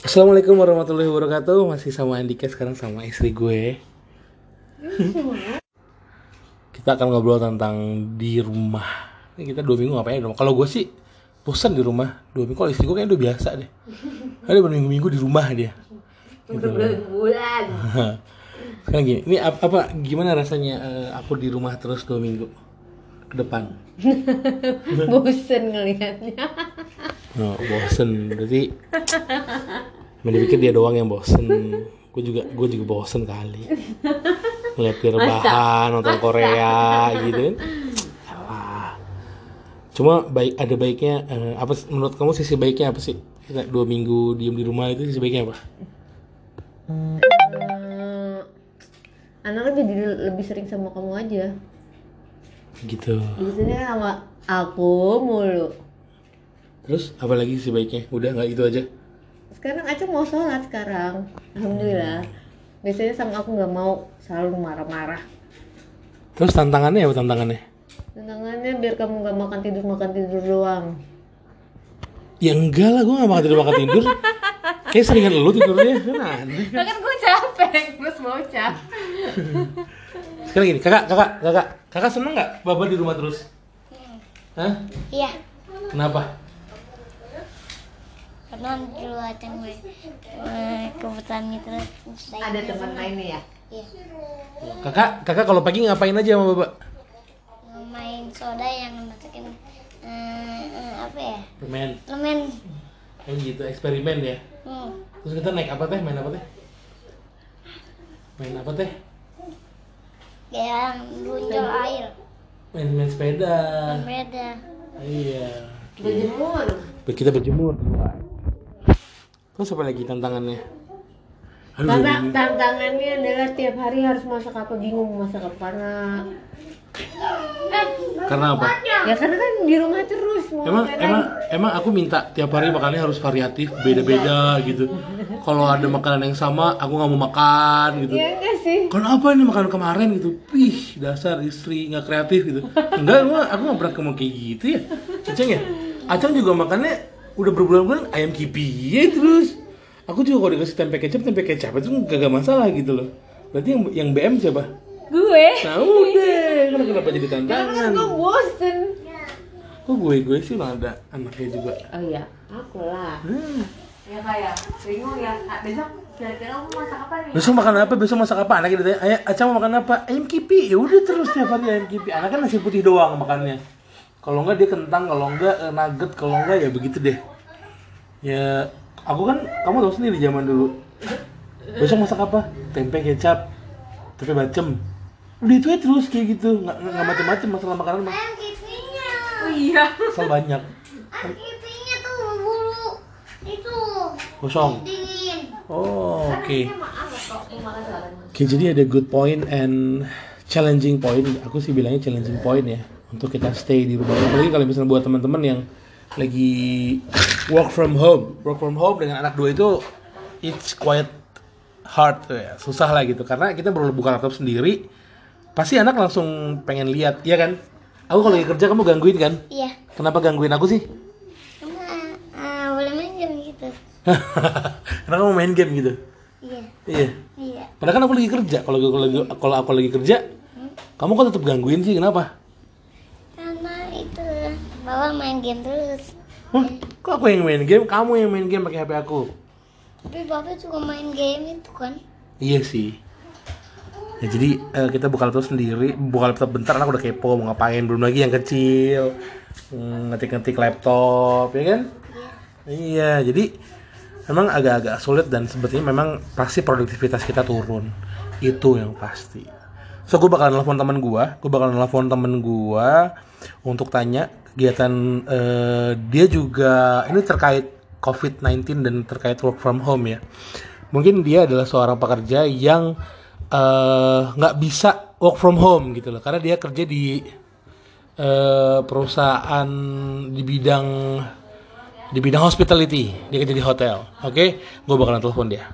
Assalamualaikum warahmatullahi wabarakatuh. Masih sama Andika sekarang sama istri gue. Kita akan ngobrol tentang di rumah. Ini kita dua minggu ngapain di rumah? Kalau gue sih bosan di rumah. Dua minggu, kalau istri gue kayaknya udah biasa deh. Ada berminggu-minggu di rumah dia. Udah bulan. Sekarang gini, ini apa, apa gimana rasanya eh, aku di rumah terus dua minggu ke depan? Bosen ngelihatnya. Oh, bosen, berarti Mana dipikir dia doang yang bosen Gue juga gue juga bosen kali Ngeliat dia rebahan, nonton Korea gitu kan Alah. Cuma baik ada baiknya eh, apa menurut kamu sisi baiknya apa sih? Kita dua minggu diem di rumah itu sisi baiknya apa? Eh, anaknya jadi lebih sering sama kamu aja. Gitu. Biasanya sama aku mulu. Terus apa lagi sisi baiknya? Udah nggak itu aja? Sekarang Aca mau sholat sekarang. Alhamdulillah. Biasanya sama aku nggak mau selalu marah-marah. Terus tantangannya apa tantangannya? Tantangannya biar kamu nggak makan tidur makan tidur doang. Ya enggak lah, gue gak makan tidur makan tidur Kayak seringan lu tidurnya kan aneh. Kan gue capek, terus bocah. Sekarang gini, kakak, kakak, kakak Kakak seneng gak baba di rumah terus? Hah? Iya, Kenapa? Karena dulu gue eh, kebetulan itu saya Ada teman lainnya ya? iya Kakak, kakak kalau pagi ngapain aja sama baba? main soda yang masukin eh, eh, apa ya Permen lemen Kayak gitu, eksperimen ya hmm. Terus kita naik apa teh? Main apa teh? Main apa teh? yang buncol air Main, main sepeda beda Iya Berjemur. Kita berjemur Terus apa lagi tantangannya? Aduh, Karena tantangannya adalah tiap hari harus masak apa bingung mau masak apa karena karena apa? ya karena kan di rumah terus mau Emang makan emang emang aku minta tiap hari makannya harus variatif, beda-beda gitu. Kalau ada makanan yang sama, aku nggak mau makan gitu. ya enggak sih Kenapa ini makan kemarin gitu? Wih, dasar istri nggak kreatif gitu. Enggak, gua aku nggak pernah ngomong kayak gitu ya. Aceng ya? Aceng juga makannya udah berbulan-bulan ayam kipi ya terus. Aku juga kalau dikasih tempe kecap, tempe kecap itu gak masalah gitu loh. Berarti yang yang BM siapa? gue Nah udah, kenapa, kenapa jadi karena tantangan? gue bosen Kok gue gue sih udah ada anaknya juga. oh iya aku lah Hmm. ya kayak bingung ya Ah, besok kira-kira kamu masak apa nih Besok makan apa? Besok masak apa? Anaknya ditanya, ayah, Aca mau makan apa? Ayam kipi. Ya udah terus tiap hari ayam kipi. Anak kan nasi putih doang makannya. Kalau enggak dia kentang, kalau enggak eh, nugget, kalau enggak ya begitu deh. Ya, aku kan kamu tahu sendiri zaman dulu. Besok masak apa? Tempe kecap, tempe bacem. Udah itu aja terus kayak gitu, nggak nggak macam-macam masalah makanan mah. kipinya oh iya Asal banyak, kipinya tuh bulu itu kosong. Oh, oke. makan sekarang Oke, jadi ada good point and challenging point. Aku sih bilangnya challenging point ya untuk kita stay di rumah. Apalagi kalau misalnya buat teman-teman yang lagi work from home, work from home dengan anak dua itu it's quite hard ya, susah lah gitu. Karena kita baru buka laptop sendiri, pasti anak langsung pengen lihat, ya kan? Aku kalau lagi kerja kamu gangguin kan? iya Kenapa gangguin aku sih? karena eh, boleh main game gitu Karena kamu main game gitu. iya Iya. iya Padahal kan aku lagi kerja. Kalau kalau kalau aku lagi kerja, kamu kok tetap gangguin sih? Kenapa? karena itu bawa main game terus Hah? Kok aku yang main game? Kamu yang main game pakai HP aku? tapi bapak juga main game itu kan Iya sih. Ya, jadi eh, kita buka laptop sendiri, buka laptop bentar, anak udah kepo mau ngapain, belum lagi yang kecil Hmm, ngetik-ngetik laptop, ya kan? Iya, jadi memang agak-agak sulit dan sebetulnya memang pasti produktivitas kita turun. Itu yang pasti. So gue bakalan telepon temen gue, gue bakalan telepon temen gue untuk tanya kegiatan eh, dia juga ini terkait COVID-19 dan terkait work from home ya. Mungkin dia adalah seorang pekerja yang eh, nggak bisa work from home gitu loh, karena dia kerja di eh, perusahaan di bidang di bidang hospitality. Dia kerja di hotel. Oke? Gue bakalan telepon dia